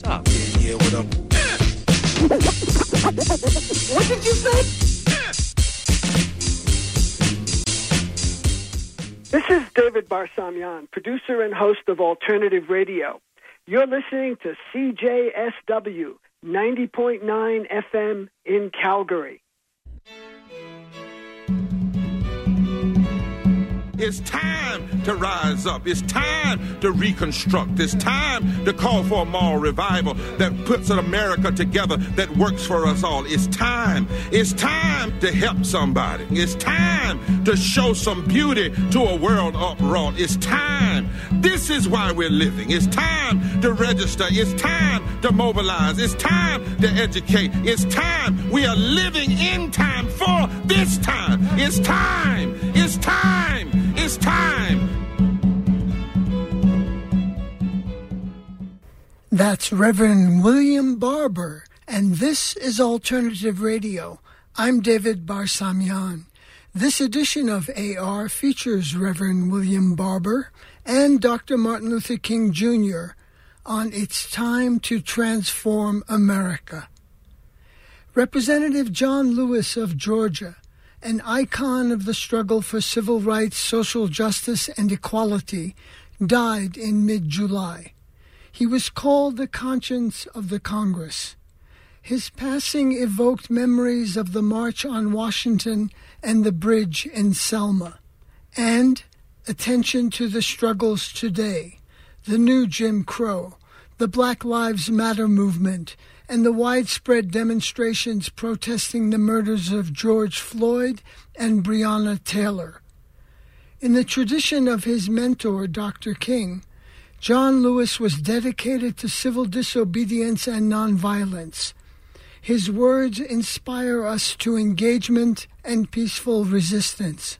Stop being here with them. What did you say? This is David Barsamian, producer and host of Alternative Radio. You're listening to CJSW 90.9 FM in Calgary. It's time to rise up. It's time to reconstruct. It's time to call for a moral revival that puts an America together that works for us all. It's time. It's time to help somebody. It's time to show some beauty to a world uproar. It's time. This is why we're living. It's time to register. It's time to mobilize. It's time to educate. It's time. We are living in time for this time. It's time. It's time. It's time. That's Reverend William Barber, and this is Alternative Radio. I'm David Barsamian. This edition of AR features Reverend William Barber and Dr. Martin Luther King Jr. on It's Time to Transform America. Representative John Lewis of Georgia an icon of the struggle for civil rights, social justice, and equality, died in mid July. He was called the conscience of the Congress. His passing evoked memories of the March on Washington and the bridge in Selma, and attention to the struggles today the new Jim Crow, the Black Lives Matter movement, and the widespread demonstrations protesting the murders of George Floyd and Breonna Taylor. In the tradition of his mentor, Dr. King, John Lewis was dedicated to civil disobedience and nonviolence. His words inspire us to engagement and peaceful resistance.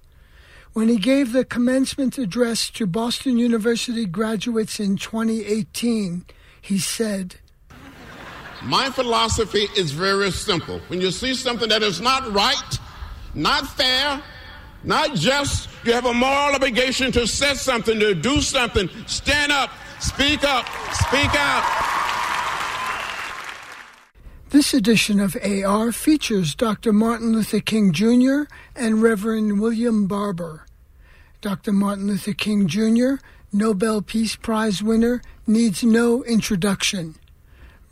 When he gave the commencement address to Boston University graduates in 2018, he said, my philosophy is very simple. When you see something that is not right, not fair, not just, you have a moral obligation to say something, to do something. Stand up, speak up, speak out. This edition of AR features Dr. Martin Luther King Jr. and Reverend William Barber. Dr. Martin Luther King Jr., Nobel Peace Prize winner, needs no introduction.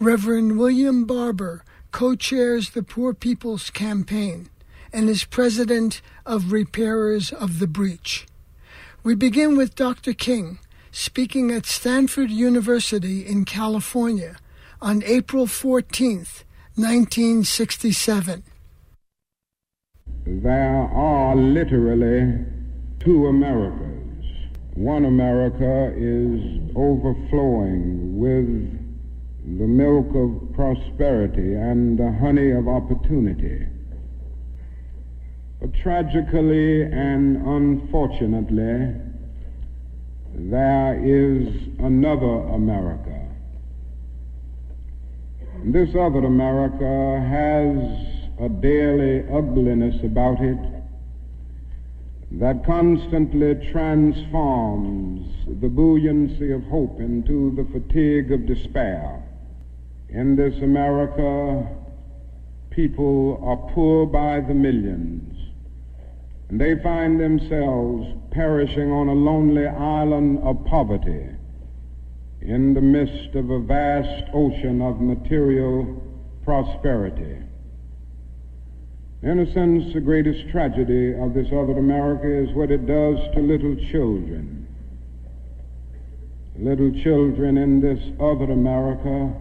Reverend William Barber co chairs the Poor People's Campaign and is president of Repairers of the Breach. We begin with Dr. King speaking at Stanford University in California on April 14th, 1967. There are literally two Americas. One America is overflowing with the milk of prosperity and the honey of opportunity. But tragically and unfortunately, there is another America. This other America has a daily ugliness about it that constantly transforms the buoyancy of hope into the fatigue of despair. In this America, people are poor by the millions, and they find themselves perishing on a lonely island of poverty in the midst of a vast ocean of material prosperity. In a sense, the greatest tragedy of this other America is what it does to little children. Little children in this other America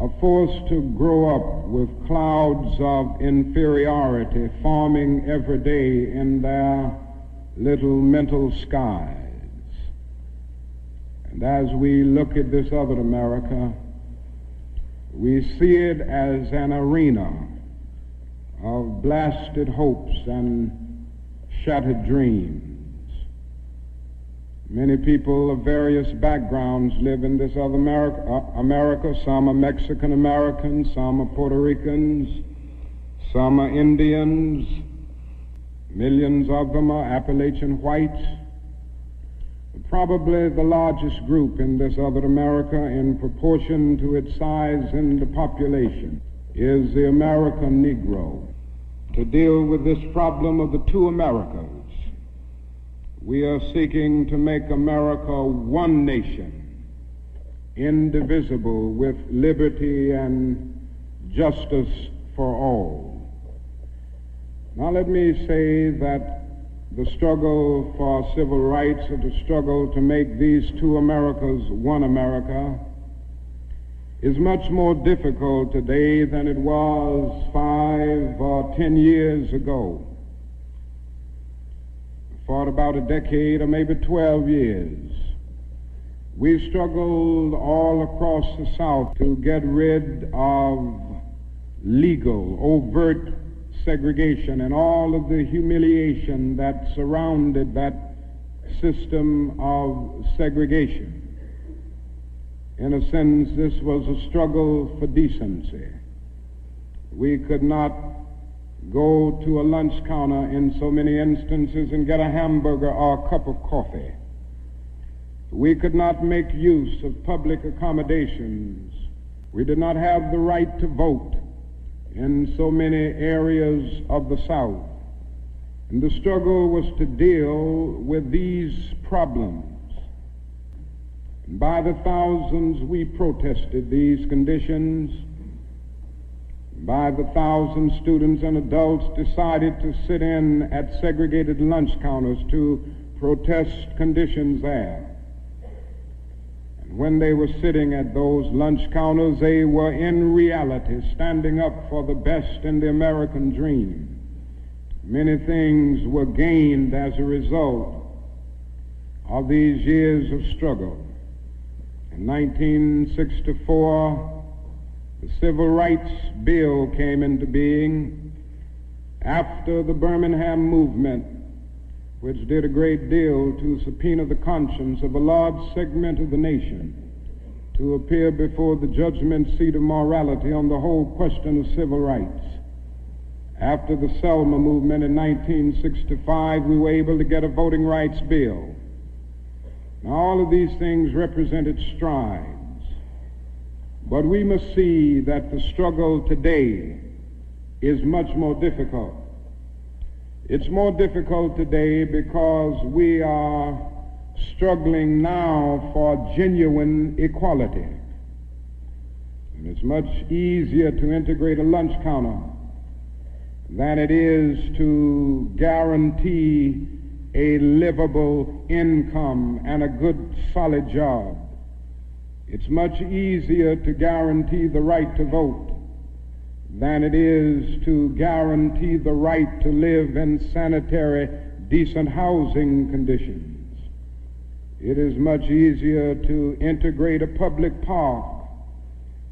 are forced to grow up with clouds of inferiority forming every day in their little mental skies. And as we look at this other America, we see it as an arena of blasted hopes and shattered dreams. Many people of various backgrounds live in this other America. Uh, America. Some are Mexican Americans, some are Puerto Ricans, some are Indians. Millions of them are Appalachian whites. Probably the largest group in this other America in proportion to its size in the population is the American Negro. To deal with this problem of the two Americas, we are seeking to make America one nation, indivisible, with liberty and justice for all. Now let me say that the struggle for civil rights and the struggle to make these two Americas one America is much more difficult today than it was five or ten years ago. For about a decade or maybe 12 years, we struggled all across the South to get rid of legal, overt segregation and all of the humiliation that surrounded that system of segregation. In a sense, this was a struggle for decency. We could not go to a lunch counter in so many instances and get a hamburger or a cup of coffee. We could not make use of public accommodations. We did not have the right to vote in so many areas of the South. And the struggle was to deal with these problems. And by the thousands, we protested these conditions. By the thousand students and adults decided to sit in at segregated lunch counters to protest conditions there And when they were sitting at those lunch counters, they were in reality standing up for the best in the American dream. Many things were gained as a result of these years of struggle. In 1964, the Civil Rights Bill came into being after the Birmingham movement which did a great deal to subpoena the conscience of a large segment of the nation to appear before the judgment seat of morality on the whole question of civil rights. After the Selma movement in 1965, we were able to get a voting rights bill. Now, all of these things represented strides, but we must see that the struggle today is much more difficult. It's more difficult today because we are struggling now for genuine equality. And it's much easier to integrate a lunch counter than it is to guarantee a livable income and a good solid job. It's much easier to guarantee the right to vote than it is to guarantee the right to live in sanitary, decent housing conditions. It is much easier to integrate a public park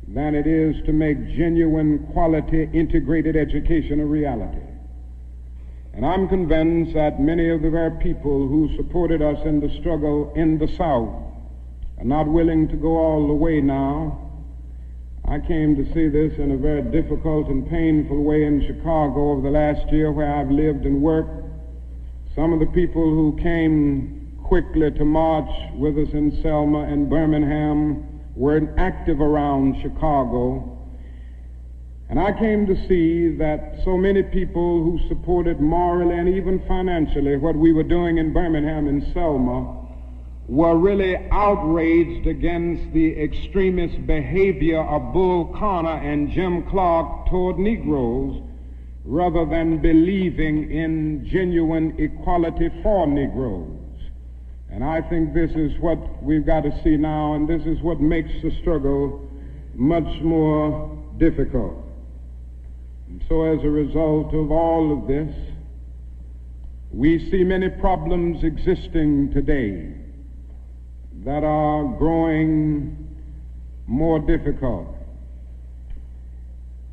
than it is to make genuine quality integrated education a reality. And I'm convinced that many of the very people who supported us in the struggle in the South are not willing to go all the way now I came to see this in a very difficult and painful way in Chicago over the last year where I've lived and worked. Some of the people who came quickly to march with us in Selma and Birmingham were active around Chicago. And I came to see that so many people who supported morally and even financially what we were doing in Birmingham and Selma were really outraged against the extremist behavior of Bull Connor and Jim Clark toward Negroes rather than believing in genuine equality for Negroes. And I think this is what we've got to see now, and this is what makes the struggle much more difficult. And so as a result of all of this, we see many problems existing today that are growing more difficult.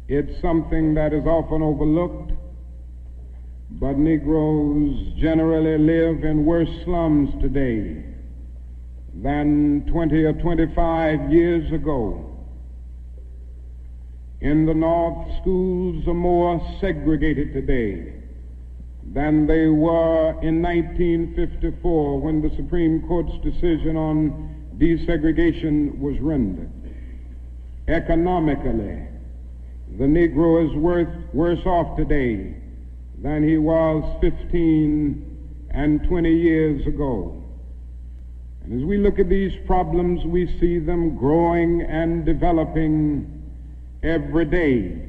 It's something that is often overlooked, but Negroes generally live in worse slums today than 20 or 25 years ago. In the North, schools are more segregated today than they were in 1954 when the Supreme Court's decision on desegregation was rendered. Economically, the Negro is worth, worse off today than he was 15 and 20 years ago. And as we look at these problems, we see them growing and developing every day.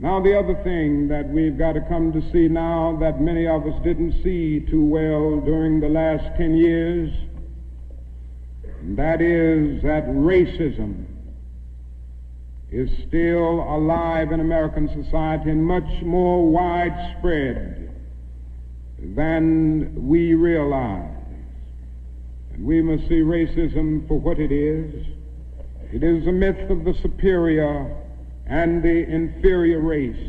Now, the other thing that we've got to come to see now that many of us didn't see too well during the last 10 years, that is that racism is still alive in American society and much more widespread than we realize. And we must see racism for what it is. It is a myth of the superior and the inferior race.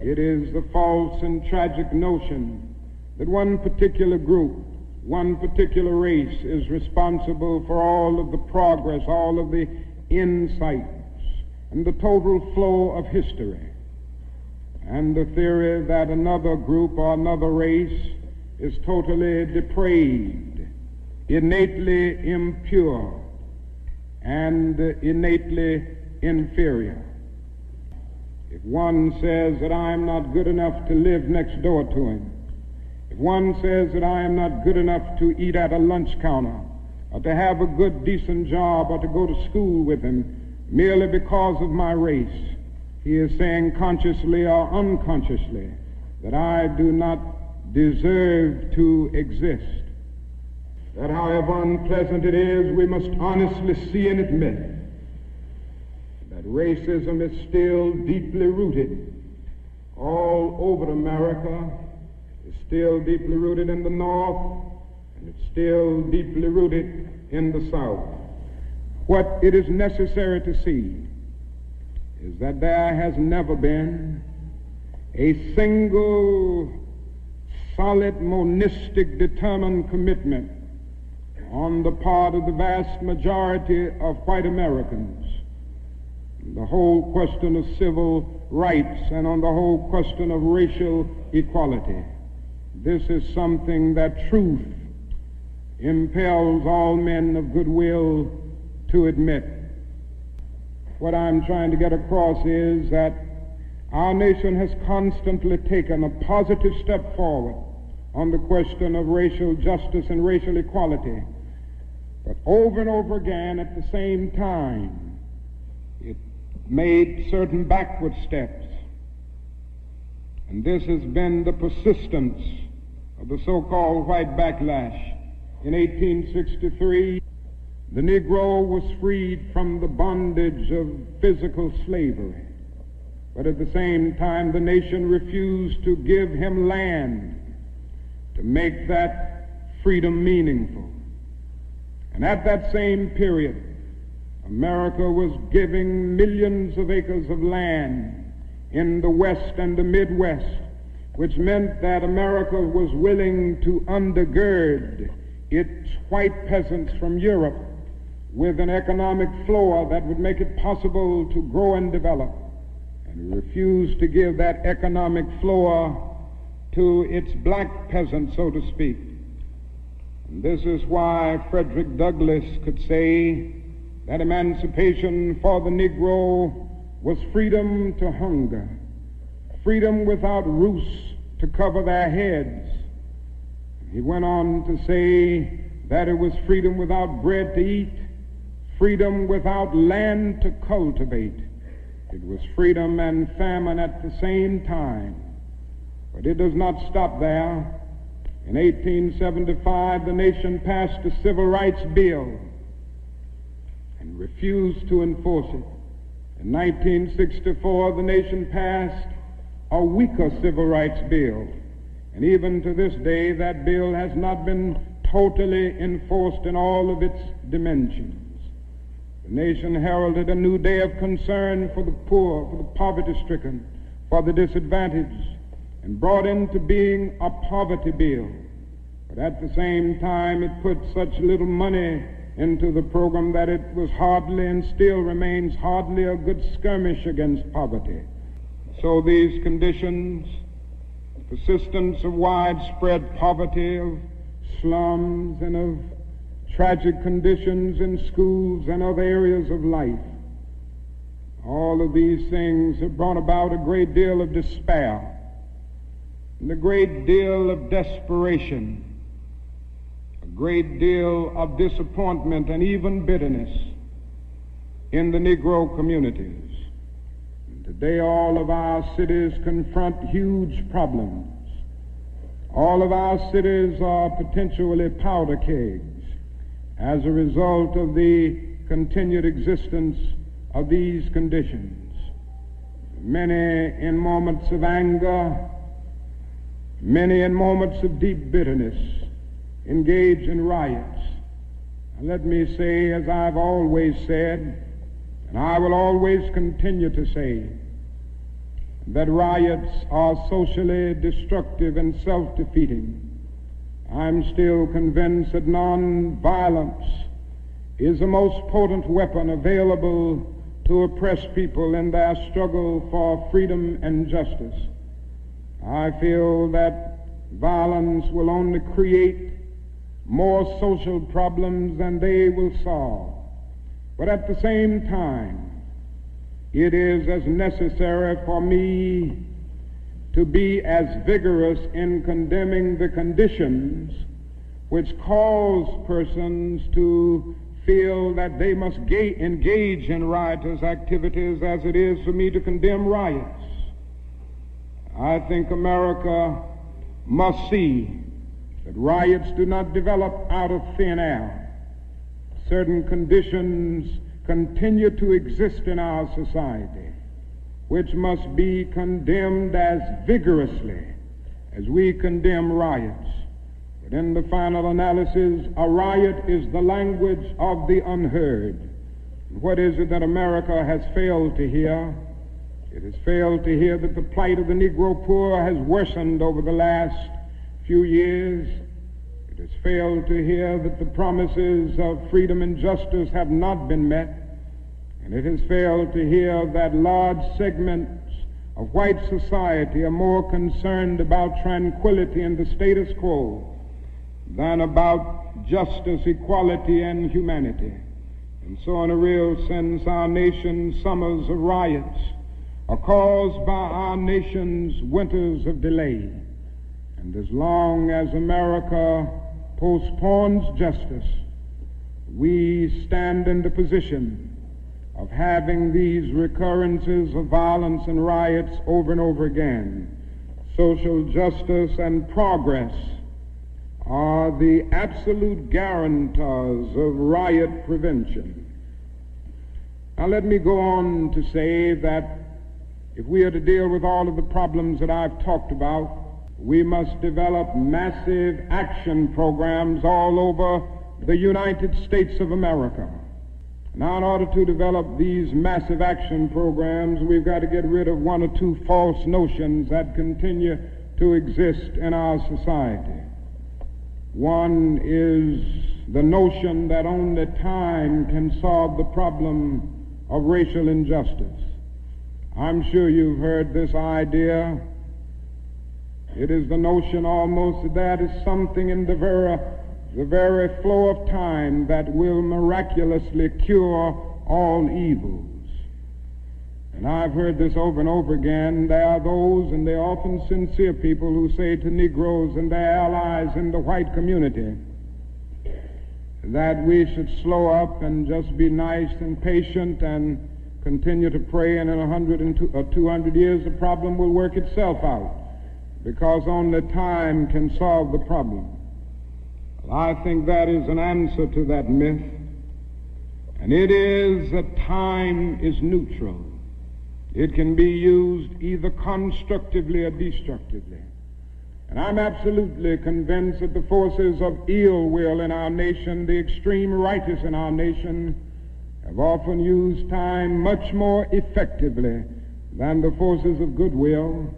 It is the false and tragic notion that one particular group, one particular race is responsible for all of the progress, all of the insights, and the total flow of history. And the theory that another group or another race is totally depraved, innately impure, and innately inferior. If one says that I am not good enough to live next door to him, if one says that I am not good enough to eat at a lunch counter, or to have a good, decent job, or to go to school with him, merely because of my race. He is saying consciously or unconsciously that I do not deserve to exist. That however unpleasant it is, we must honestly see and admit racism is still deeply rooted all over America. It's still deeply rooted in the North, and it's still deeply rooted in the South. What it is necessary to see is that there has never been a single solid, monistic, determined commitment on the part of the vast majority of white Americans. The whole question of civil rights and on the whole question of racial equality. This is something that truth impels all men of goodwill to admit. What I'm trying to get across is that our nation has constantly taken a positive step forward on the question of racial justice and racial equality. But over and over again, at the same time, made certain backward steps. And this has been the persistence of the so-called white backlash. In 1863, the Negro was freed from the bondage of physical slavery. But at the same time, the nation refused to give him land to make that freedom meaningful. And at that same period, America was giving millions of acres of land in the West and the Midwest, which meant that America was willing to undergird its white peasants from Europe with an economic floor that would make it possible to grow and develop. And refused to give that economic floor to its black peasants, so to speak. And this is why Frederick Douglass could say that emancipation for the Negro was freedom to hunger, freedom without roofs to cover their heads. He went on to say that it was freedom without bread to eat, freedom without land to cultivate. It was freedom and famine at the same time. But it does not stop there. In 1875, the nation passed a civil rights bill refused to enforce it. In 1964, the nation passed a weaker civil rights bill. And even to this day, that bill has not been totally enforced in all of its dimensions. The nation heralded a new day of concern for the poor, for the poverty stricken, for the disadvantaged, and brought into being a poverty bill. But at the same time, it put such little money into the program that it was hardly and still remains hardly a good skirmish against poverty. So these conditions the persistence of widespread poverty, of slums, and of tragic conditions in schools and other areas of life. All of these things have brought about a great deal of despair and a great deal of desperation, great deal of disappointment and even bitterness in the Negro communities. And today, all of our cities confront huge problems. All of our cities are potentially powder kegs as a result of the continued existence of these conditions. Many in moments of anger, many in moments of deep bitterness, engage in riots. And let me say, as I've always said, and I will always continue to say, that riots are socially destructive and self-defeating. I'm still convinced that nonviolence is the most potent weapon available to oppress people in their struggle for freedom and justice. I feel that violence will only create more social problems than they will solve. But at the same time, it is as necessary for me to be as vigorous in condemning the conditions which cause persons to feel that they must ga- engage in riotous activities as it is for me to condemn riots. I think America must see that riots do not develop out of thin air. Certain conditions continue to exist in our society which must be condemned as vigorously as we condemn riots. But in the final analysis, a riot is the language of the unheard. And What is it that America has failed to hear? It has failed to hear that the plight of the Negro poor has worsened over the last few years. It has failed to hear that the promises of freedom and justice have not been met. And it has failed to hear that large segments of white society are more concerned about tranquility and the status quo than about justice, equality, and humanity. And so, in a real sense, our nation's summers of riots are caused by our nation's winters of delay. And as long as America postpones justice, we stand in the position of having these recurrences of violence and riots over and over again. Social justice and progress are the absolute guarantors of riot prevention. Now, let me go on to say that if we are to deal with all of the problems that I've talked about, we must develop massive action programs all over the United States of America. Now, in order to develop these massive action programs, we've got to get rid of one or two false notions that continue to exist in our society. One is the notion that only time can solve the problem of racial injustice. I'm sure you've heard this idea. It is the notion almost that is something in the very, the very flow of time that will miraculously cure all evils. And I've heard this over and over again. There are those, and they're often sincere people, who say to Negroes and their allies in the white community that we should slow up and just be nice and patient and continue to pray, and in a hundred and two, or two hundred years the problem will work itself out, because only time can solve the problem. Well, I think that is an answer to that myth, and it is that time is neutral. It can be used either constructively or destructively. And I'm absolutely convinced that the forces of ill will in our nation, the extreme righteous in our nation, have often used time much more effectively than the forces of goodwill.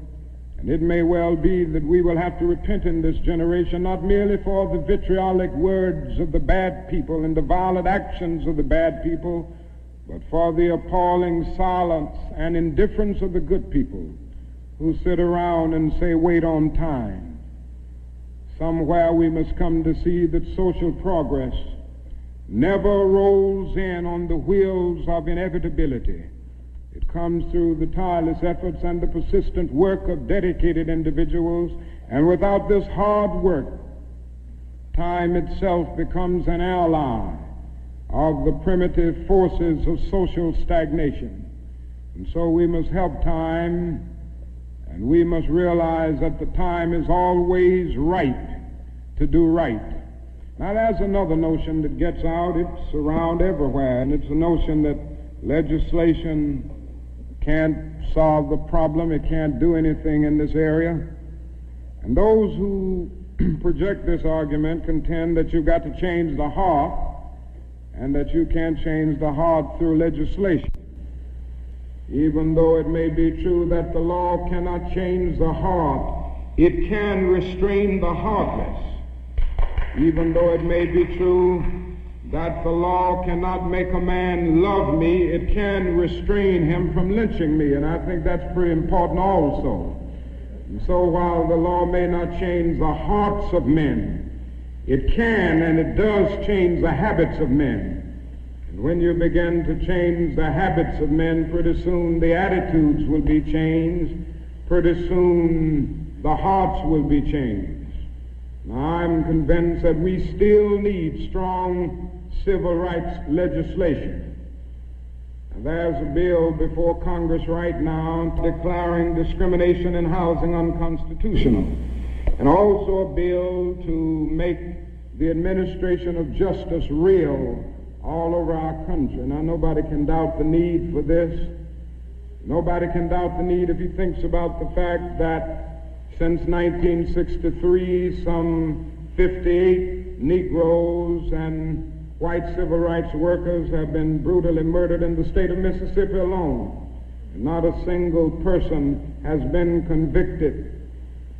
And it may well be that we will have to repent in this generation, not merely for the vitriolic words of the bad people and the violent actions of the bad people, but for the appalling silence and indifference of the good people who sit around and say, wait on time. Somewhere we must come to see that social progress never rolls in on the wheels of inevitability. It comes through the tireless efforts and the persistent work of dedicated individuals, and without this hard work, time itself becomes an ally of the primitive forces of social stagnation. And so we must help time, and we must realize that the time is always right to do right. Now, there's another notion that gets out. It's around everywhere, and it's the notion that legislation can't solve the problem. It can't do anything in this area. And those who project this argument contend that you've got to change the heart and that you can't change the heart through legislation. Even though it may be true that the law cannot change the heart, it can restrain the heartless even though it may be true that the law cannot make a man love me, it can restrain him from lynching me. And I think that's pretty important also. And so while the law may not change the hearts of men, it can and it does change the habits of men. And when you begin to change the habits of men, pretty soon the attitudes will be changed. Pretty soon the hearts will be changed. Now, I'm convinced that we still need strong civil rights legislation. There's a bill before Congress right now declaring discrimination in housing unconstitutional, and also a bill to make the administration of justice real all over our country. Now, nobody can doubt the need for this. Nobody can doubt the need if he thinks about the fact that since 1963, some 58 Negroes and white civil rights workers have been brutally murdered in the state of Mississippi alone. Not a single person has been convicted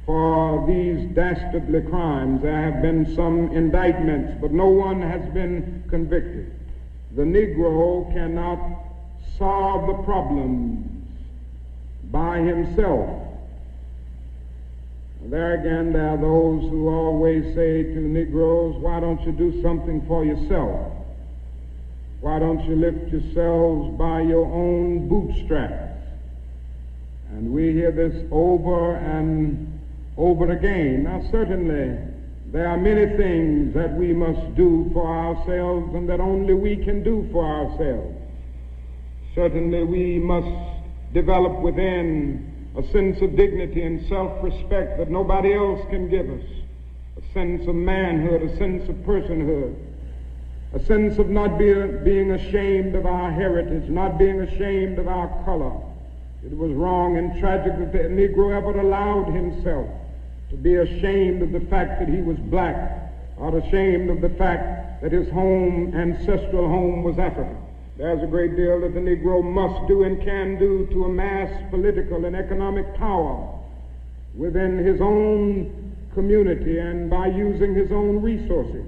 for these dastardly crimes. There have been some indictments, but no one has been convicted. The Negro cannot solve the problems by himself. There again, there are those who always say to Negroes, why don't you do something for yourself? Why don't you lift yourselves by your own bootstraps? And we hear this over and over again. Now, certainly, there are many things that we must do for ourselves and that only we can do for ourselves. Certainly, we must develop within a sense of dignity and self-respect that nobody else can give us, a sense of manhood, a sense of personhood, a sense of not be, being ashamed of our heritage, not being ashamed of our color. It was wrong and tragic that the Negro ever allowed himself to be ashamed of the fact that he was black or ashamed of the fact that his home, ancestral home, was Africa. There's a great deal that the Negro must do and can do to amass political and economic power within his own community and by using his own resources.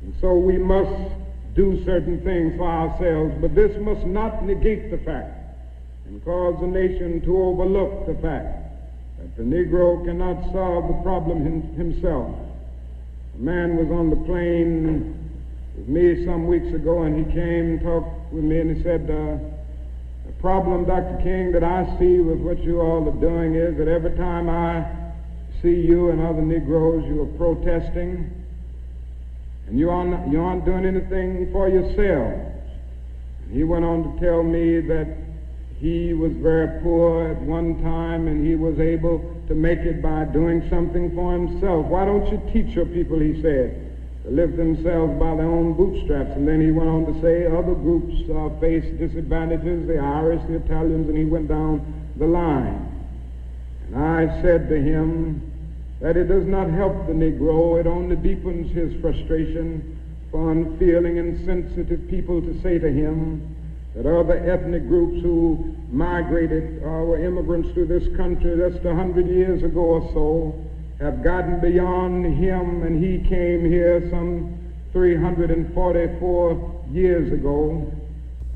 And so we must do certain things for ourselves, but this must not negate the fact and cause the nation to overlook the fact that the Negro cannot solve the problem himself. A man was on the plane with me some weeks ago, and he came and talked with me, and he said, uh, the problem, Dr. King, that I see with what you all are doing is that every time I see you and other Negroes, you are protesting, and you aren't, you aren't doing anything for yourselves. And he went on to tell me that he was very poor at one time, and he was able to make it by doing something for himself. Why don't you teach your people, he said, lift themselves by their own bootstraps. And then he went on to say other groups uh, face disadvantages, the Irish, the Italians, and he went down the line. And I said to him that it does not help the Negro, it only deepens his frustration for unfeeling and sensitive people to say to him that other ethnic groups who migrated or uh, were immigrants to this country just a hundred years ago or so have gotten beyond him, and he came here some 344 years ago.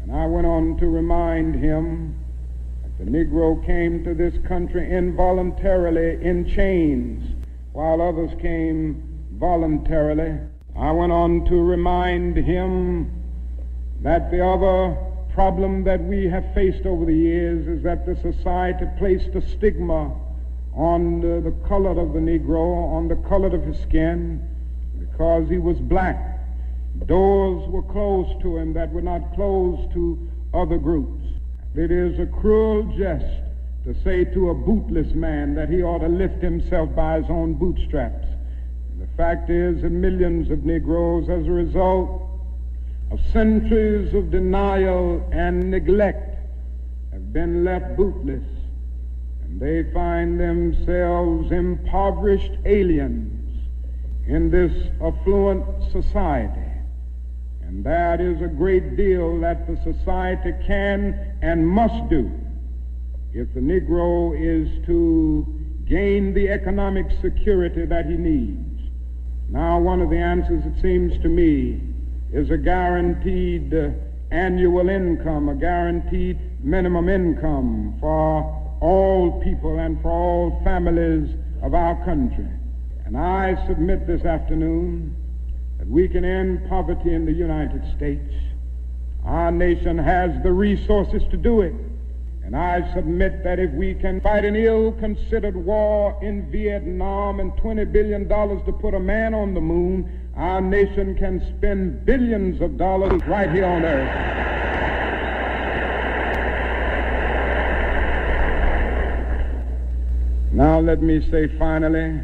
And I went on to remind him that The Negro came to this country involuntarily in chains, while others came voluntarily. I went on to remind him that the other problem that we have faced over the years is that the society placed a stigma on the, the color of the Negro, on the color of his skin, because he was black. Doors were closed to him that were not closed to other groups. It is a cruel jest to say to a bootless man that he ought to lift himself by his own bootstraps. And the fact is that millions of Negroes, as a result of centuries of denial and neglect, have been left bootless. They find themselves impoverished aliens in this affluent society. And that is a great deal that the society can and must do if the Negro is to gain the economic security that he needs. Now, one of the answers, it seems to me, is a guaranteed uh, annual income, a guaranteed minimum income for all people and for all families of our country. And I submit this afternoon that we can end poverty in the United States. Our nation has the resources to do it. And I submit that if we can fight an ill-considered war in Vietnam and $20 billion to put a man on the moon, our nation can spend billions of dollars right here on earth. Now let me say finally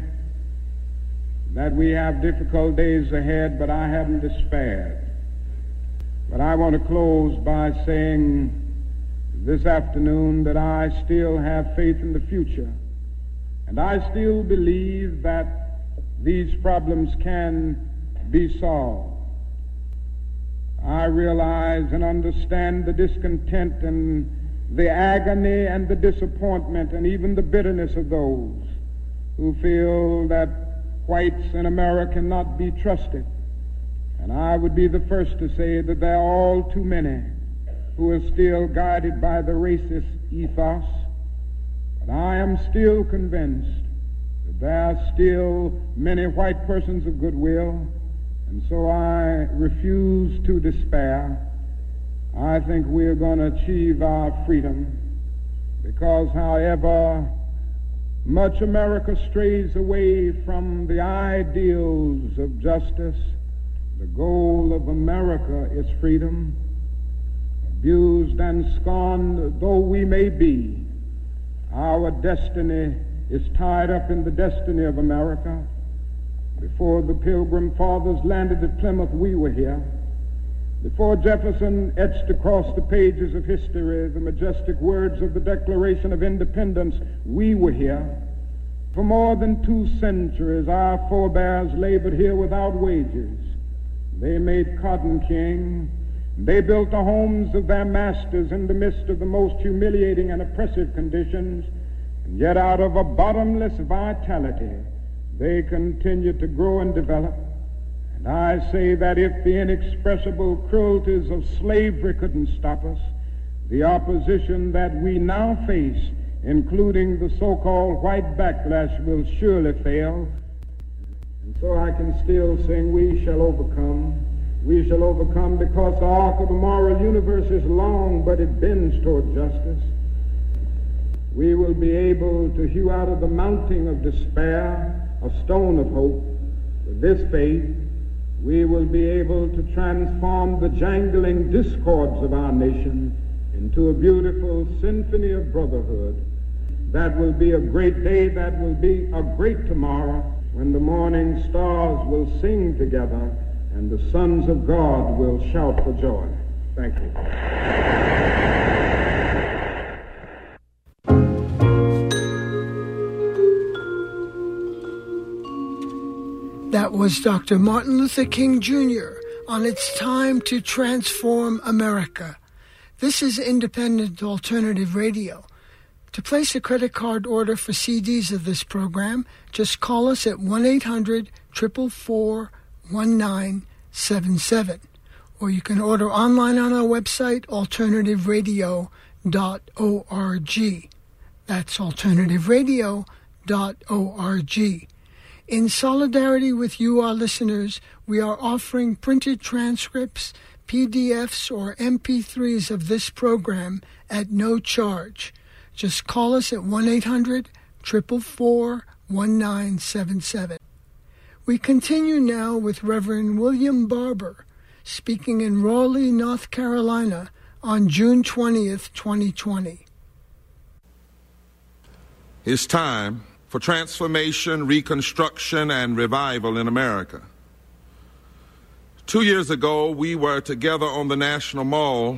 that we have difficult days ahead, but I haven't despaired. But I want to close by saying this afternoon that I still have faith in the future. And I still believe that these problems can be solved. I realize and understand the discontent and the agony and the disappointment and even the bitterness of those who feel that whites in America cannot be trusted. And I would be the first to say that there are all too many who are still guided by the racist ethos. But I am still convinced that there are still many white persons of goodwill, and so I refuse to despair. I think we are going to achieve our freedom because, however much America strays away from the ideals of justice, the goal of America is freedom. Abused and scorned though we may be, our destiny is tied up in the destiny of America. Before the Pilgrim Fathers landed at Plymouth, we were here. Before Jefferson etched across the pages of history the majestic words of the Declaration of Independence, we were here. For more than two centuries, our forebears labored here without wages. They made cotton king. They built the homes of their masters in the midst of the most humiliating and oppressive conditions. And yet, out of a bottomless vitality, they continued to grow and develop. And I say that if the inexpressible cruelties of slavery couldn't stop us, the opposition that we now face, including the so-called white backlash, will surely fail. And so I can still sing, we shall overcome. We shall overcome because the arc of the moral universe is long, but it bends toward justice. We will be able to hew out of the mounting of despair a stone of hope. With this faith, we will be able to transform the jangling discords of our nation into a beautiful symphony of brotherhood. That will be a great day. That will be a great tomorrow when the morning stars will sing together and the sons of God will shout for joy. Thank you. That was Dr. Martin Luther King Jr. on It's Time to Transform America. This is Independent Alternative Radio. To place a credit card order for CDs of this program, just call us at 1 800 444 1977. Or you can order online on our website, alternativeradio.org. That's alternativeradio.org. In solidarity with you, our listeners, we are offering printed transcripts, PDFs, or MP3s of this program at no charge. Just call us at 1 800 444 1977. We continue now with Reverend William Barber speaking in Raleigh, North Carolina on June 20th, 2020. It's time for transformation, reconstruction, and revival in America. Two years ago, we were together on the National Mall,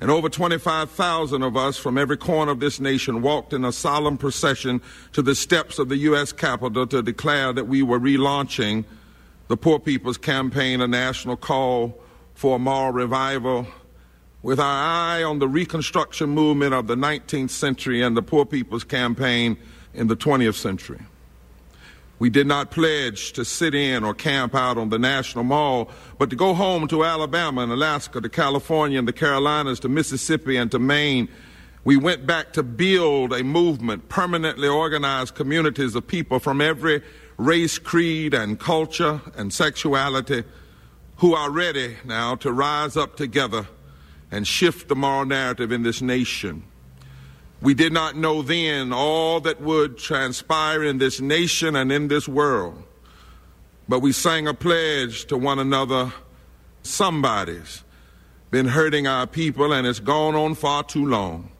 and over 25,000 of us from every corner of this nation walked in a solemn procession to the steps of the U.S. Capitol to declare that we were relaunching the Poor People's Campaign, a national call for a moral revival, with our eye on the Reconstruction movement of the 19th century and the Poor People's Campaign in the 20th century. We did not pledge to sit in or camp out on the National Mall, but to go home to Alabama and Alaska, to California and the Carolinas, to Mississippi and to Maine. We went back to build a movement, permanently organized communities of people from every race, creed, and culture and sexuality who are ready now to rise up together and shift the moral narrative in this nation. We did not know then all that would transpire in this nation and in this world. But we sang a pledge to one another somebody's been hurting our people and it's gone on far too long.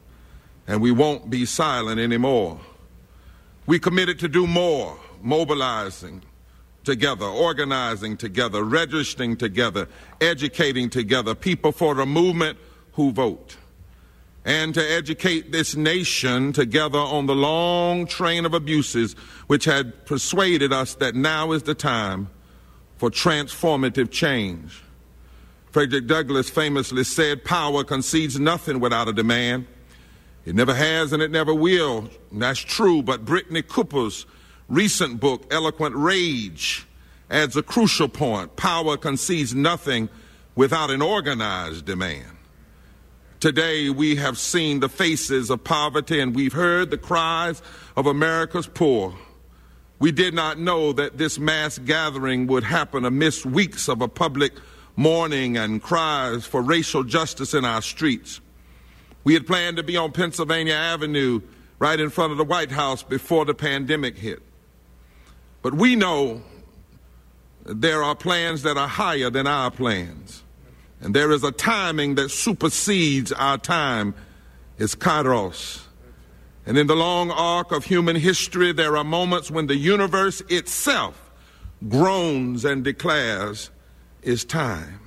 And we won't be silent anymore. We committed to do more, mobilizing together, organizing together, registering together, educating together, people for the movement who vote and to educate this nation together on the long train of abuses which had persuaded us that now is the time for transformative change. Frederick Douglass famously said, Power concedes nothing without a demand. It never has and it never will. And that's true, but Brittney Cooper's recent book, Eloquent Rage, adds a crucial point. Power concedes nothing without an organized demand. Today, we have seen the faces of poverty and we've heard the cries of America's poor. We did not know that this mass gathering would happen amidst weeks of a public mourning and cries for racial justice in our streets. We had planned to be on Pennsylvania Avenue right in front of the White House before the pandemic hit. But we know there are plans that are higher than our plans. And there is a timing that supersedes our time. It's kairos. And in the long arc of human history, there are moments when the universe itself groans and declares, It's time.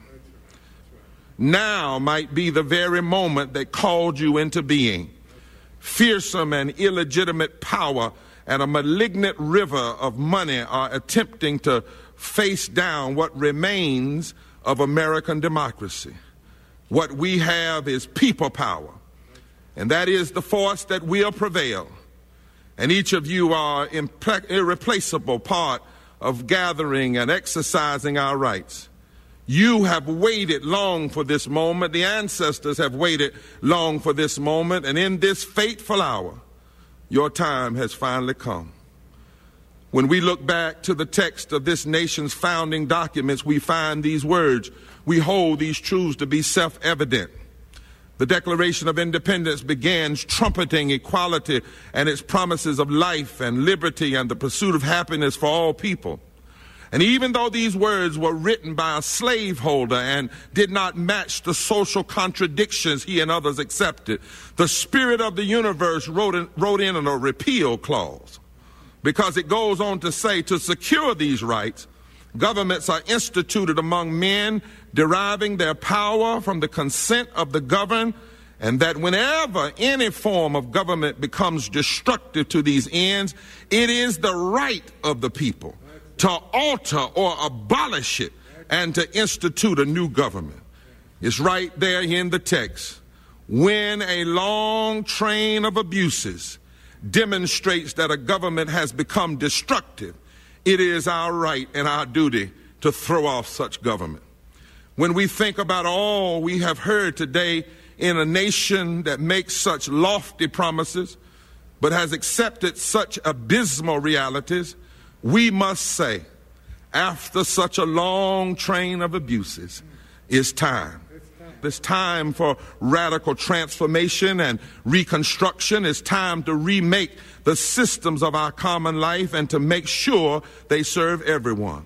Now might be the very moment that called you into being. Fearsome and illegitimate power and a malignant river of money are attempting to face down what remains of American democracy. What we have is people power, and that is the force that will prevail. And each of you are irreplaceable part of gathering and exercising our rights. You have waited long for this moment. The ancestors have waited long for this moment. And in this fateful hour, your time has finally come. When we look back to the text of this nation's founding documents, we find these words. We hold these truths to be self evident. The Declaration of Independence begins trumpeting equality and its promises of life and liberty and the pursuit of happiness for all people. And even though these words were written by a slaveholder and did not match the social contradictions he and others accepted, the spirit of the universe wrote in, wrote in a repeal clause because it goes on to say to secure these rights, governments are instituted among men deriving their power from the consent of the governed, and that whenever any form of government becomes destructive to these ends, it is the right of the people to alter or abolish it and to institute a new government. It's right there in the text. When a long train of abuses demonstrates that a government has become destructive, it is our right and our duty to throw off such government. When we think about all we have heard today, in a nation that makes such lofty promises but has accepted such abysmal realities, we must say, after such a long train of abuses, it's time. It's time for radical transformation and reconstruction. It's time to remake the systems of our common life and to make sure they serve everyone.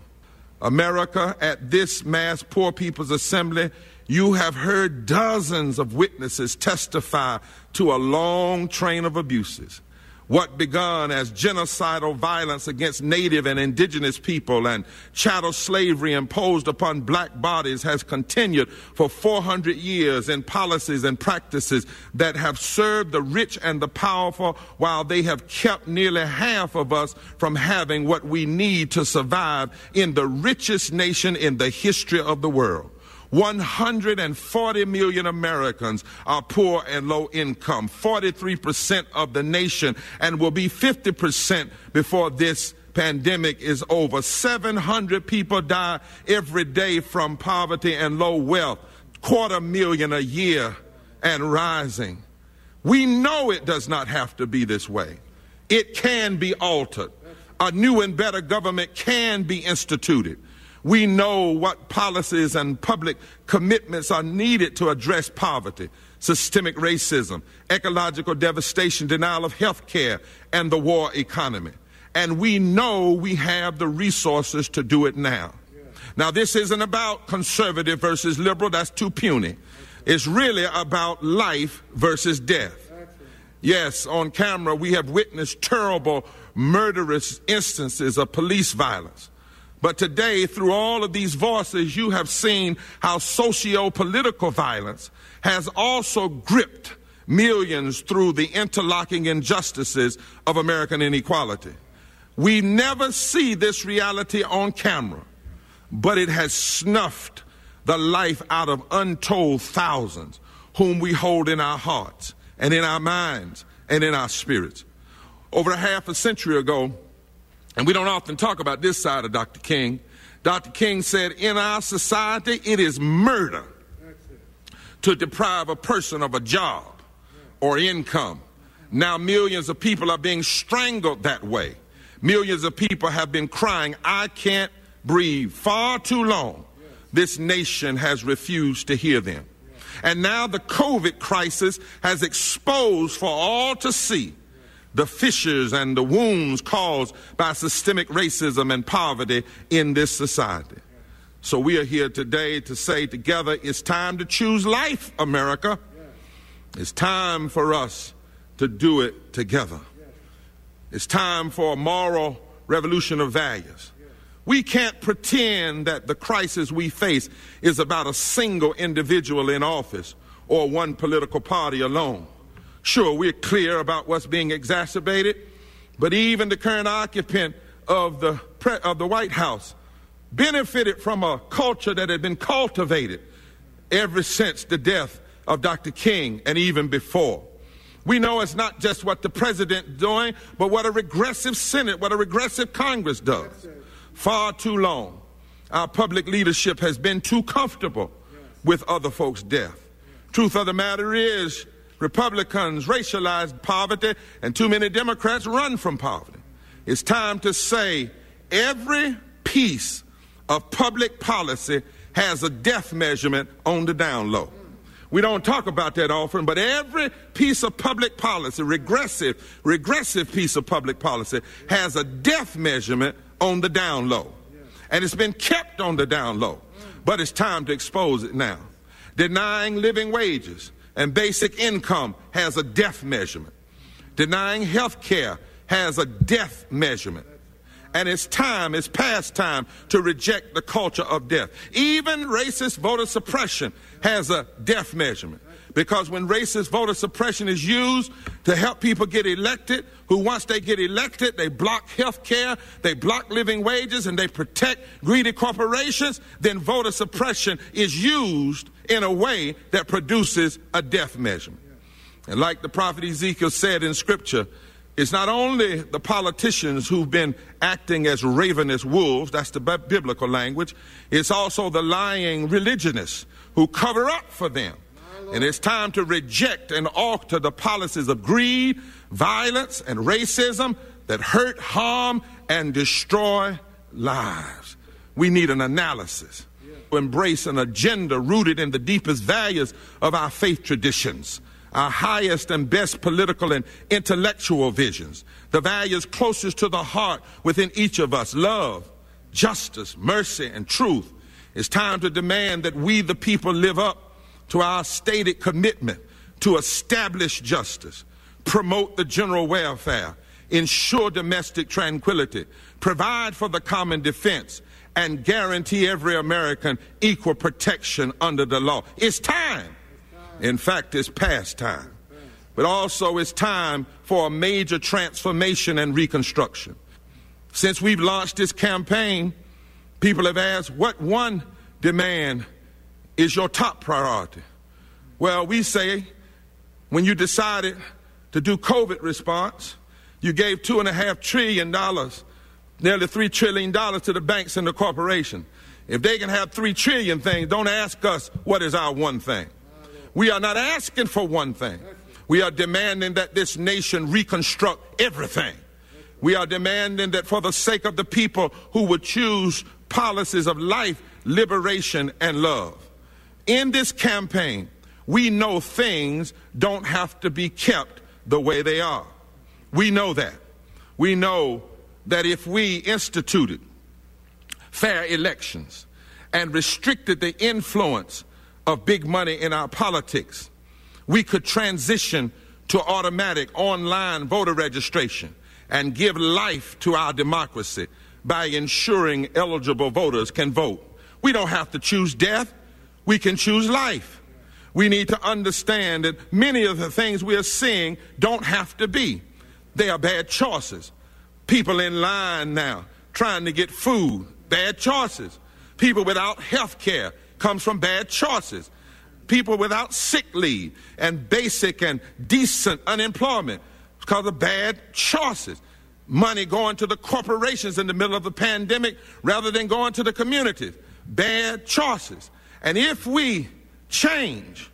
America, at this mass poor people's assembly, you have heard dozens of witnesses testify to a long train of abuses. What begun as genocidal violence against native and indigenous people and chattel slavery imposed upon black bodies has continued for 400 years in policies and practices that have served the rich and the powerful while they have kept nearly half of us from having what we need to survive in the richest nation in the history of the world. 140 million Americans are poor and low income, 43% of the nation, and will be 50% before this pandemic is over. 700 people die every day from poverty and low wealth, quarter million a year and rising. We know it does not have to be this way. It can be altered. A new and better government can be instituted. We know what policies and public commitments are needed to address poverty, systemic racism, ecological devastation, denial of health care, and the war economy. And we know we have the resources to do it now. Now, this isn't about conservative versus liberal, that's too puny. It's really about life versus death. Yes, on camera, we have witnessed terrible, murderous instances of police violence. But today, through all of these voices, you have seen how socio political violence has also gripped millions through the interlocking injustices of American inequality. We never see this reality on camera, but it has snuffed the life out of untold thousands whom we hold in our hearts and in our minds and in our spirits. Over a half a century ago, and we don't often talk about this side of Dr. King. Dr. King said, in our society, it is murder to deprive a person of a job or income. Now, millions of people are being strangled that way. Millions of people have been crying, I can't breathe. Far too long, this nation has refused to hear them. And now the COVID crisis has exposed for all to see the fissures and the wounds caused by systemic racism and poverty in this society. So we are here today to say together it's time to choose life, America. It's time for us to do it together. It's time for a moral revolution of values. We can't pretend that the crisis we face is about a single individual in office or one political party alone. Sure, we're clear about what's being exacerbated, but even the current occupant of the, of the White House benefited from a culture that had been cultivated ever since the death of Dr. King and even before. We know it's not just what the president doing, but what a regressive Senate, what a regressive Congress does. Far too long, our public leadership has been too comfortable with other folks' death. Truth of the matter is, Republicans racialize poverty, and too many Democrats run from poverty. It's time to say every piece of public policy has a death measurement on the down low. We don't talk about that often, but every piece of public policy, regressive, regressive piece of public policy, has a death measurement on the down low. And it's been kept on the down low. But it's time to expose it now. Denying living wages, and basic income has a death measurement. Denying health care has a death measurement. And it's time, it's past time to reject the culture of death. Even racist voter suppression has a death measurement. Because when racist voter suppression is used to help people get elected, who once they get elected, they block health care, they block living wages, and they protect greedy corporations, then voter suppression is used in a way that produces a death measurement. And like the prophet Ezekiel said in scripture, it's not only the politicians who've been acting as ravenous wolves, that's the biblical language, it's also the lying religionists who cover up for them And it's time to reject and alter the policies of greed, violence, and racism that hurt, harm, and destroy lives. We need an analysis. To embrace an agenda rooted in the deepest values of our faith traditions, our highest and best political and intellectual visions, the values closest to the heart within each of us love, justice, mercy, and truth. It's time to demand that we, the people, live up to our stated commitment to establish justice, promote the general welfare, ensure domestic tranquility, provide for the common defense, and guarantee every American equal protection under the law. It's time. In fact, it's past time. But also, it's time for a major transformation and reconstruction. Since we've launched this campaign, people have asked, what one demand is your top priority? Well, we say when you decided to do COVID response, you gave two and a half trillion dollars, nearly three trillion dollars to the banks and the corporation. If they can have three trillion things, don't ask us what is our one thing. We are not asking for one thing. We are demanding that this nation reconstruct everything. We are demanding that for the sake of the people who would choose policies of life, liberation, and love. In this campaign, we know things don't have to be kept the way they are. We know that. We know that if we instituted fair elections and restricted the influence of big money in our politics, we could transition to automatic online voter registration and give life to our democracy by ensuring eligible voters can vote. We don't have to choose death, we can choose life. We need to understand that many of the things we are seeing don't have to be. They are bad choices. People in line now trying to get food, bad choices. People without health care comes from bad choices. People without sick leave and basic and decent unemployment because of bad choices. Money going to the corporations in the middle of the pandemic rather than going to the communities. Bad choices. And if we change,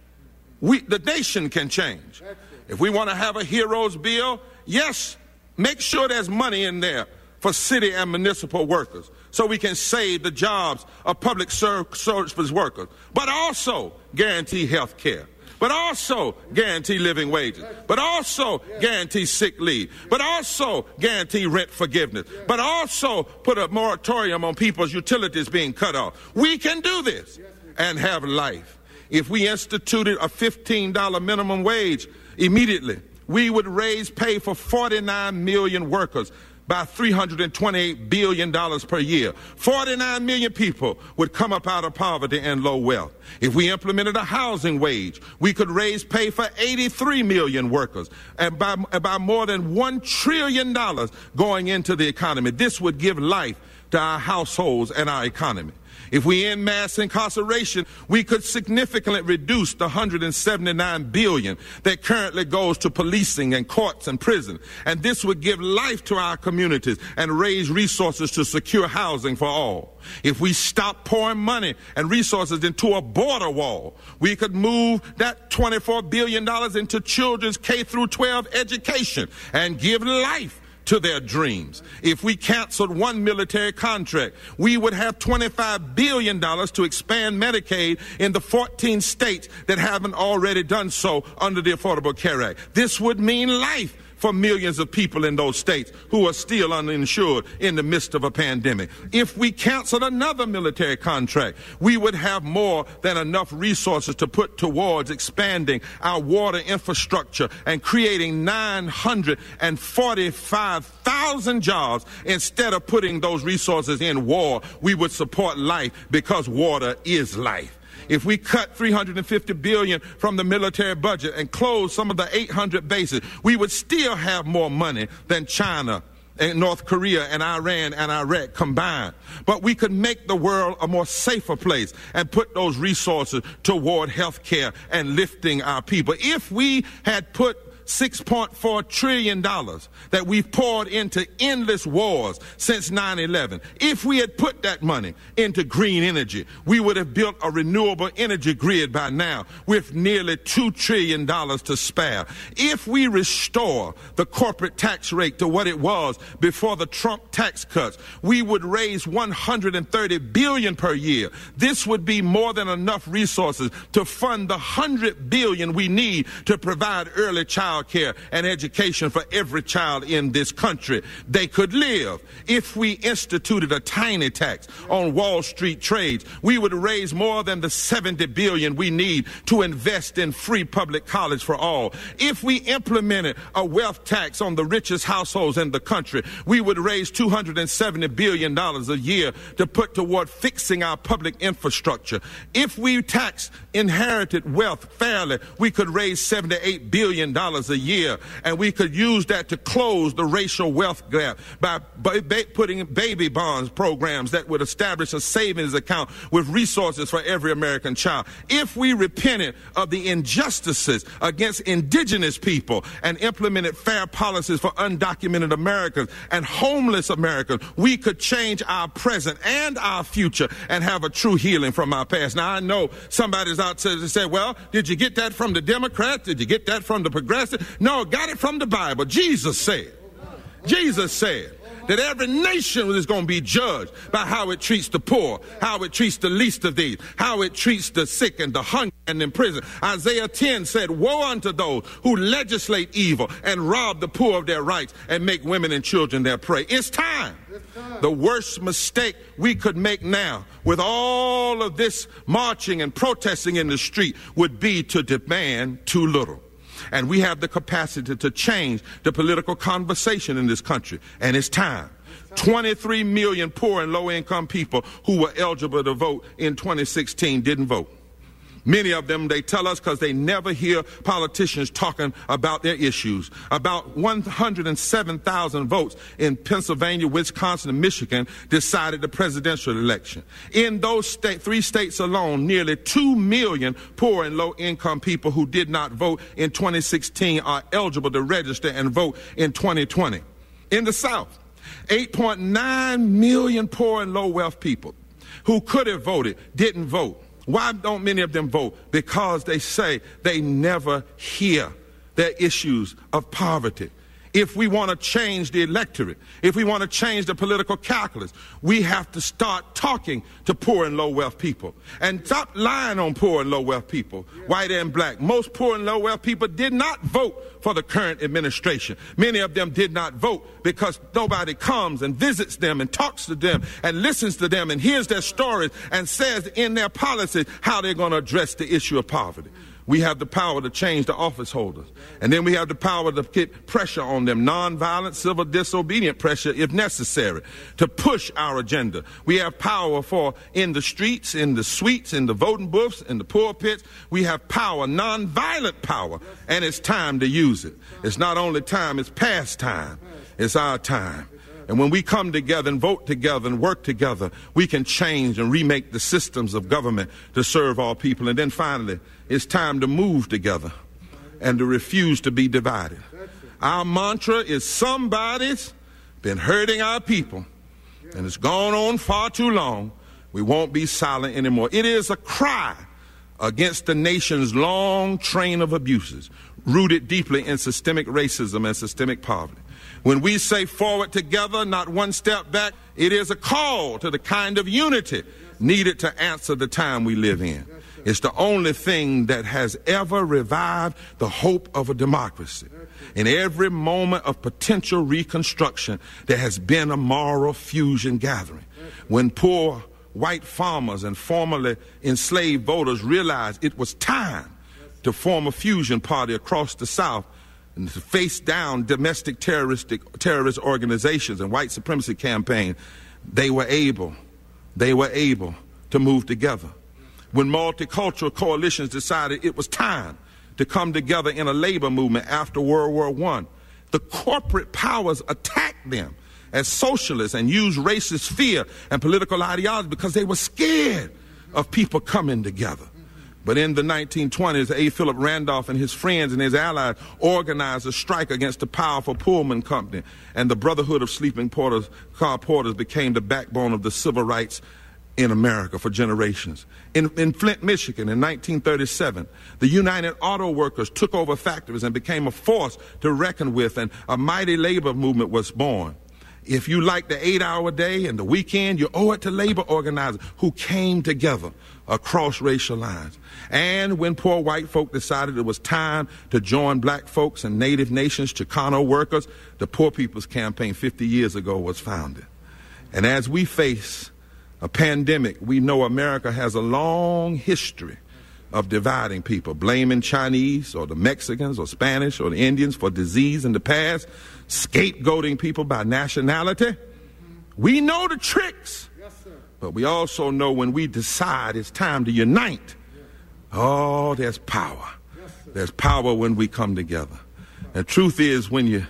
we, the nation can change. If we want to have a heroes bill, yes, make sure there's money in there for city and municipal workers so we can save the jobs of public service workers, but also guarantee health care but also guarantee living wages, but also guarantee sick leave, but also guarantee rent forgiveness, but also put a moratorium on people's utilities being cut off. We can do this and have life. If we instituted a $15 minimum wage immediately, we would raise pay for 49 million workers by $328 billion per year. 49 million people would come up out of poverty and low wealth. If we implemented a housing wage, we could raise pay for 83 million workers and by, by more than $1 trillion going into the economy. This would give life to our households and our economy. If we end mass incarceration, we could significantly reduce the 179 billion that currently goes to policing and courts and prison. And this would give life to our communities and raise resources to secure housing for all. If we stop pouring money and resources into a border wall, we could move that $24 billion into children's K through 12 education and give life to their dreams. If we canceled one military contract, we would have $25 billion to expand Medicaid in the 14 states that haven't already done so under the Affordable Care Act. This would mean life for millions of people in those states who are still uninsured in the midst of a pandemic. If we canceled another military contract, we would have more than enough resources to put towards expanding our water infrastructure and creating 945,000 jobs. Instead of putting those resources in war, we would support life because water is life. If we cut 350 billion from the military budget and close some of the 800 bases, we would still have more money than China and North Korea and Iran and Iraq combined. But we could make the world a more safer place and put those resources toward health care and lifting our people. If we had put $6.4 trillion that we've poured into endless wars since 9 11. If we had put that money into green energy, we would have built a renewable energy grid by now with nearly $2 trillion to spare. If we restore the corporate tax rate to what it was before the Trump tax cuts, we would raise 130 billion per year. This would be more than enough resources to fund the 100 billion we need to provide early child care and education for every child in this country. They could live. If we instituted a tiny tax on Wall Street trades, we would raise more than the 70 billion we need to invest in free public college for all. If we implemented a wealth tax on the richest households in the country, we would raise 270 billion dollars a year to put toward fixing our public infrastructure. If we tax inherited wealth fairly, we could raise 78 billion dollars a year and we could use that to close the racial wealth gap by, by putting baby bonds programs that would establish a savings account with resources for every American child. If we repented of the injustices against indigenous people and implemented fair policies for undocumented Americans and homeless Americans, we could change our present and our future and have a true healing from our past. Now, I know somebody's out there to say, well, did you get that from the Democrats? Did you get that from the No, got it from the Bible. Jesus said. Jesus said that every nation is going to be judged by how it treats the poor, how it treats the least of these, how it treats the sick and the hungry and in prison. Isaiah 10 said, Woe unto those who legislate evil and rob the poor of their rights and make women and children their prey. It's time. The worst mistake we could make now with all of this marching and protesting in the street would be to demand too little. And we have the capacity to change the political conversation in this country. And it's time. 23 million poor and low income people who were eligible to vote in 2016 didn't vote. Many of them, they tell us because they never hear politicians talking about their issues. About 107,000 votes in Pennsylvania, Wisconsin, and Michigan decided the presidential election. In those three states alone, nearly 2 million poor and low income people who did not vote in 2016 are eligible to register and vote in 2020. In the South, 8.9 million poor and low wealth people who could have voted didn't vote. Why don't many of them vote? Because they say they never hear their issues of poverty. If we want to change the electorate, if we want to change the political calculus, we have to start talking to poor and low wealth people and stop lying on poor and low wealth people, white and black. Most poor and low wealth people did not vote for the current administration. Many of them did not vote because nobody comes and visits them and talks to them and listens to them and hears their stories and says in their policies how they're going to address the issue of poverty. We have the power to change the office holders. And then we have the power to get pressure on them, nonviolent, civil disobedient pressure if necessary, to push our agenda. We have power for in the streets, in the suites, in the voting booths, in the pulpits. We have power, nonviolent power, and it's time to use it. It's not only time, it's past time. It's our time. And when we come together and vote together and work together, we can change and remake the systems of government to serve all people. And then finally, it's time to move together and to refuse to be divided. Our mantra is somebody's been hurting our people, and it's gone on far too long. We won't be silent anymore. It is a cry against the nation's long train of abuses, rooted deeply in systemic racism and systemic poverty. When we say forward together, not one step back, it is a call to the kind of unity needed to answer the time we live in. It's the only thing that has ever revived the hope of a democracy. In every moment of potential reconstruction, there has been a moral fusion gathering. When poor white farmers and formerly enslaved voters realized it was time to form a fusion party across the South and to face down domestic terroristic terrorist organizations and white supremacy campaigns, they were able, they were able to move together. When multicultural coalitions decided it was time to come together in a labor movement after World War I, the corporate powers attacked them as socialists and used racist fear and political ideology because they were scared of people coming together. But in the 1920s, A. Philip Randolph and his friends and his allies organized a strike against the powerful Pullman Company, and the Brotherhood of Sleeping Porters, Car Porters became the backbone of the civil rights in America for generations. In, in, Flint, Michigan, in 1937, the United Auto Workers took over factories and became a force to reckon with, and a mighty labor movement was born. If you like the eight hour day and the weekend, you owe it to labor organizers who came together across racial lines. And when poor white folk decided it was time to join black folks and native nations, Chicano workers, the Poor People's Campaign 50 years ago was founded. And as we face a pandemic, we know America has a long history of dividing people, blaming Chinese or the Mexicans or Spanish or the Indians for disease in the past, scapegoating people by nationality. We know the tricks, but we also know when we decide it's time to unite, oh, there's power. There's power when we come together. And truth is, when you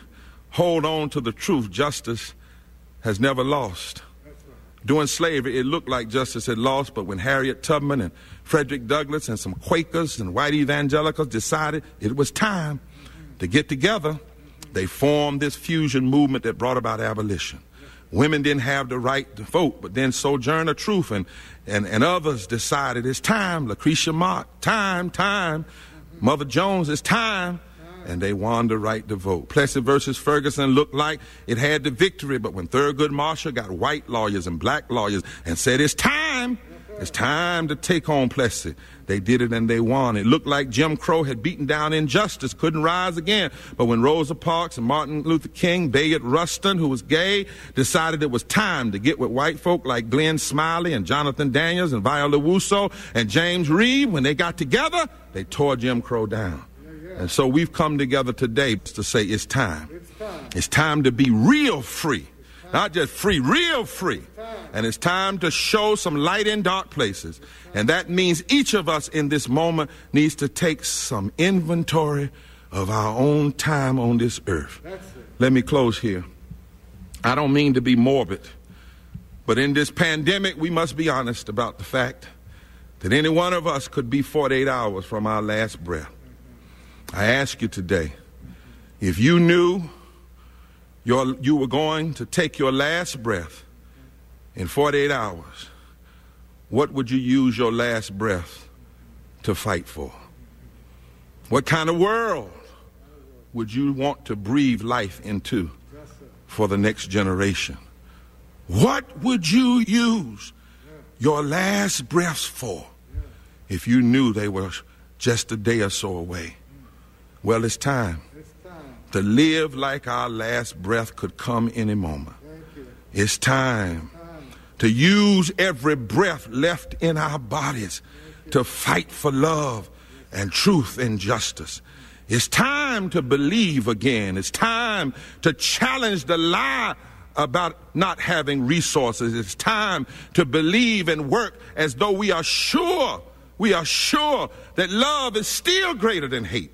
hold on to the truth, justice has never lost. During slavery, it looked like justice had lost, but when Harriet Tubman and Frederick Douglass and some Quakers and white evangelicals decided it was time to get together, they formed this fusion movement that brought about abolition. Women didn't have the right to vote, but then Sojourner Truth and, and, and others decided it's time. Lucretia Mott, time, time. Mother Jones, it's time and they won the right to vote. Plessy versus Ferguson looked like it had the victory, but when Thurgood Marshall got white lawyers and black lawyers and said, It's time, it's time to take on Plessy. They did it and they won. It looked like Jim Crow had beaten down injustice, couldn't rise again. But when Rosa Parks and Martin Luther King, Bayard Rustin, who was gay, decided it was time to get with white folk like Glenn Smiley and Jonathan Daniels and Viola Liuzzo and James Reeb, when they got together, they tore Jim Crow down. And so we've come together today to say it's time. It's time, it's time to be real free. Not just free, real free. And it's time to show some light in dark places. And that means each of us in this moment needs to take some inventory of our own time on this earth. Let me close here. I don't mean to be morbid, but in this pandemic, we must be honest about the fact that any one of us could be 48 hours from our last breath. I ask you today if you knew your, you were going to take your last breath in 48 hours, what would you use your last breath to fight for? What kind of world would you want to breathe life into for the next generation? What would you use your last breaths for if you knew they were just a day or so away? Well, it's time, it's time. to live like our last breath could come any moment. It's time, time to use every breath left in our bodies to fight for love and truth and justice. It's time to believe again. It's time to challenge the lie about not having resources. It's time to believe and work as though we are sure, we are sure that love is still greater than hate.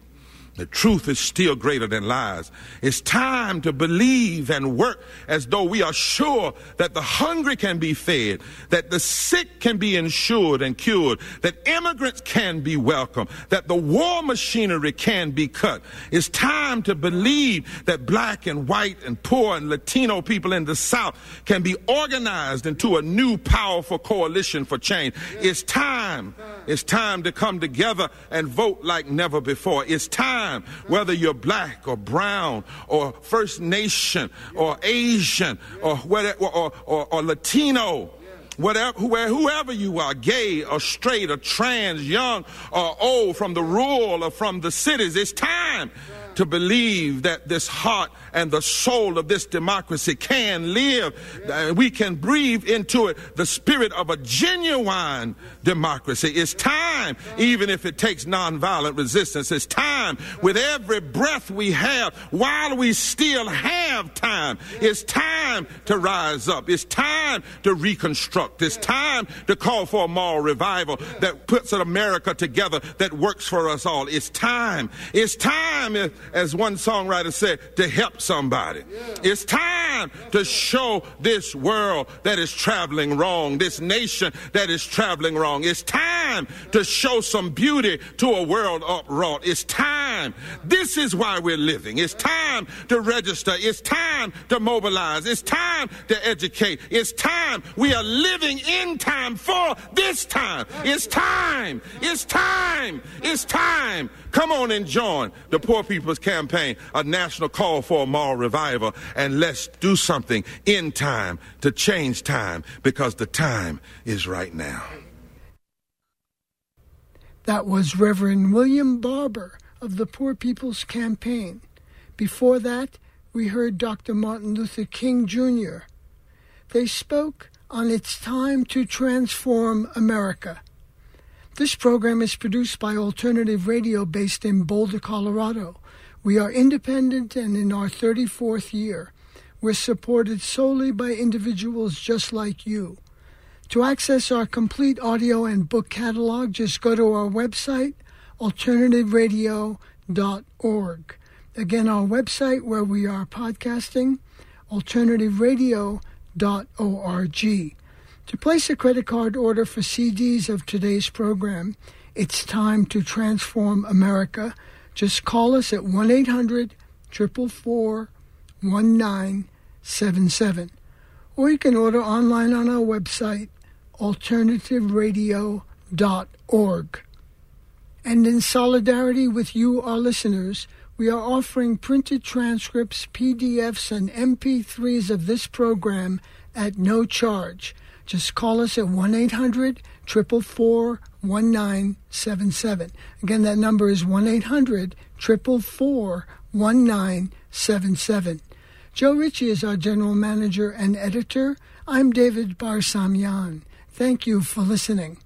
The truth is still greater than lies. It's time to believe and work as though we are sure that the hungry can be fed, that the sick can be insured and cured, that immigrants can be welcomed, that the war machinery can be cut. It's time to believe that black and white and poor and Latino people in the South can be organized into a new powerful coalition for change. It's time. It's time to come together and vote like never before. It's time time, whether you're black or brown or First Nation or Asian or, whatever, or, or, or Latino whatever, whoever you are, gay or straight or trans, young or old, from the rural or from the cities, it's time to believe that this heart and the soul of this democracy can live. Yeah. We can breathe into it the spirit of a genuine democracy. It's time, even if it takes nonviolent resistance. It's time with every breath we have while we still have time. It's time to rise up. It's time to reconstruct. It's time to call for a moral revival that puts an America together that works for us all. It's time. It's time, as one songwriter said, to help somebody. Yeah. It's time time to show this world that is traveling wrong, this nation that is traveling wrong. It's time to show some beauty to a world upraught. It's time. This is why we're living. It's time to register. It's time to mobilize. It's time to educate. It's time. We are living in time for this time. It's time. It's time. It's time. Come on and join the Poor People's Campaign, a national call for a moral revival, and let's do something in time to change time because the time is right now. That was Reverend William Barber of the Poor People's Campaign. Before that, we heard Dr. Martin Luther King Jr. They spoke on It's Time to Transform America. This program is produced by Alternative Radio based in Boulder, Colorado. We are independent and in our 34th year. We're supported solely by individuals just like you. To access our complete audio and book catalog, just go to our website, alternativeradio.org. Again, our website where we are podcasting, alternativeradio.org. To place a credit card order for CDs of today's program, it's time to transform America. Just call us at 1 800 444 1977. Or you can order online on our website, alternativeradio.org. And in solidarity with you, our listeners, we are offering printed transcripts, PDFs, and MP3s of this program at no charge. Just call us at 1 800 444 1977. Again, that number is 1 800 444 1977. Joe Ritchie is our general manager and editor. I'm David Barsamian. Thank you for listening.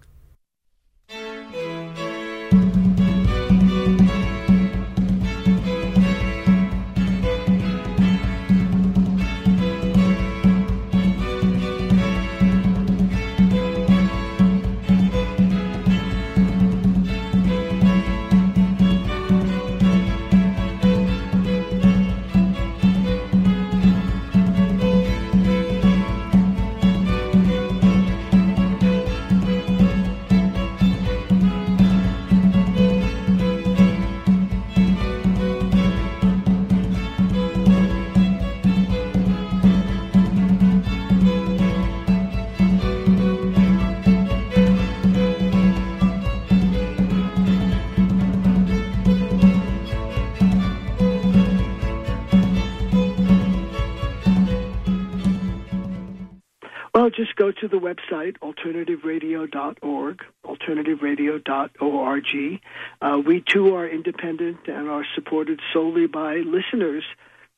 Just go to the website, alternativeradio.org, alternativeradio.org. Uh, we too are independent and are supported solely by listeners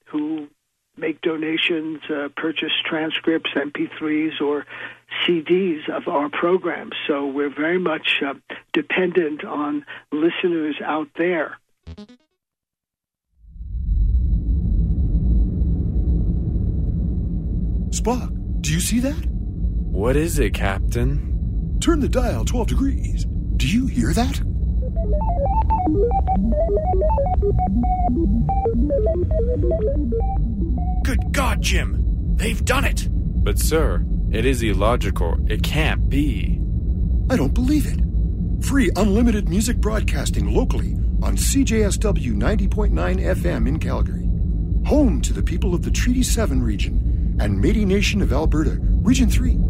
who make donations, uh, purchase transcripts, MP3s, or CDs of our programs. So we're very much uh, dependent on listeners out there. Spock, do you see that? What is it, Captain? Turn the dial 12 degrees. Do you hear that? Good God, Jim! They've done it! But, sir, it is illogical. It can't be. I don't believe it. Free unlimited music broadcasting locally on CJSW 90.9 FM in Calgary. Home to the people of the Treaty 7 region and Métis Nation of Alberta, Region 3.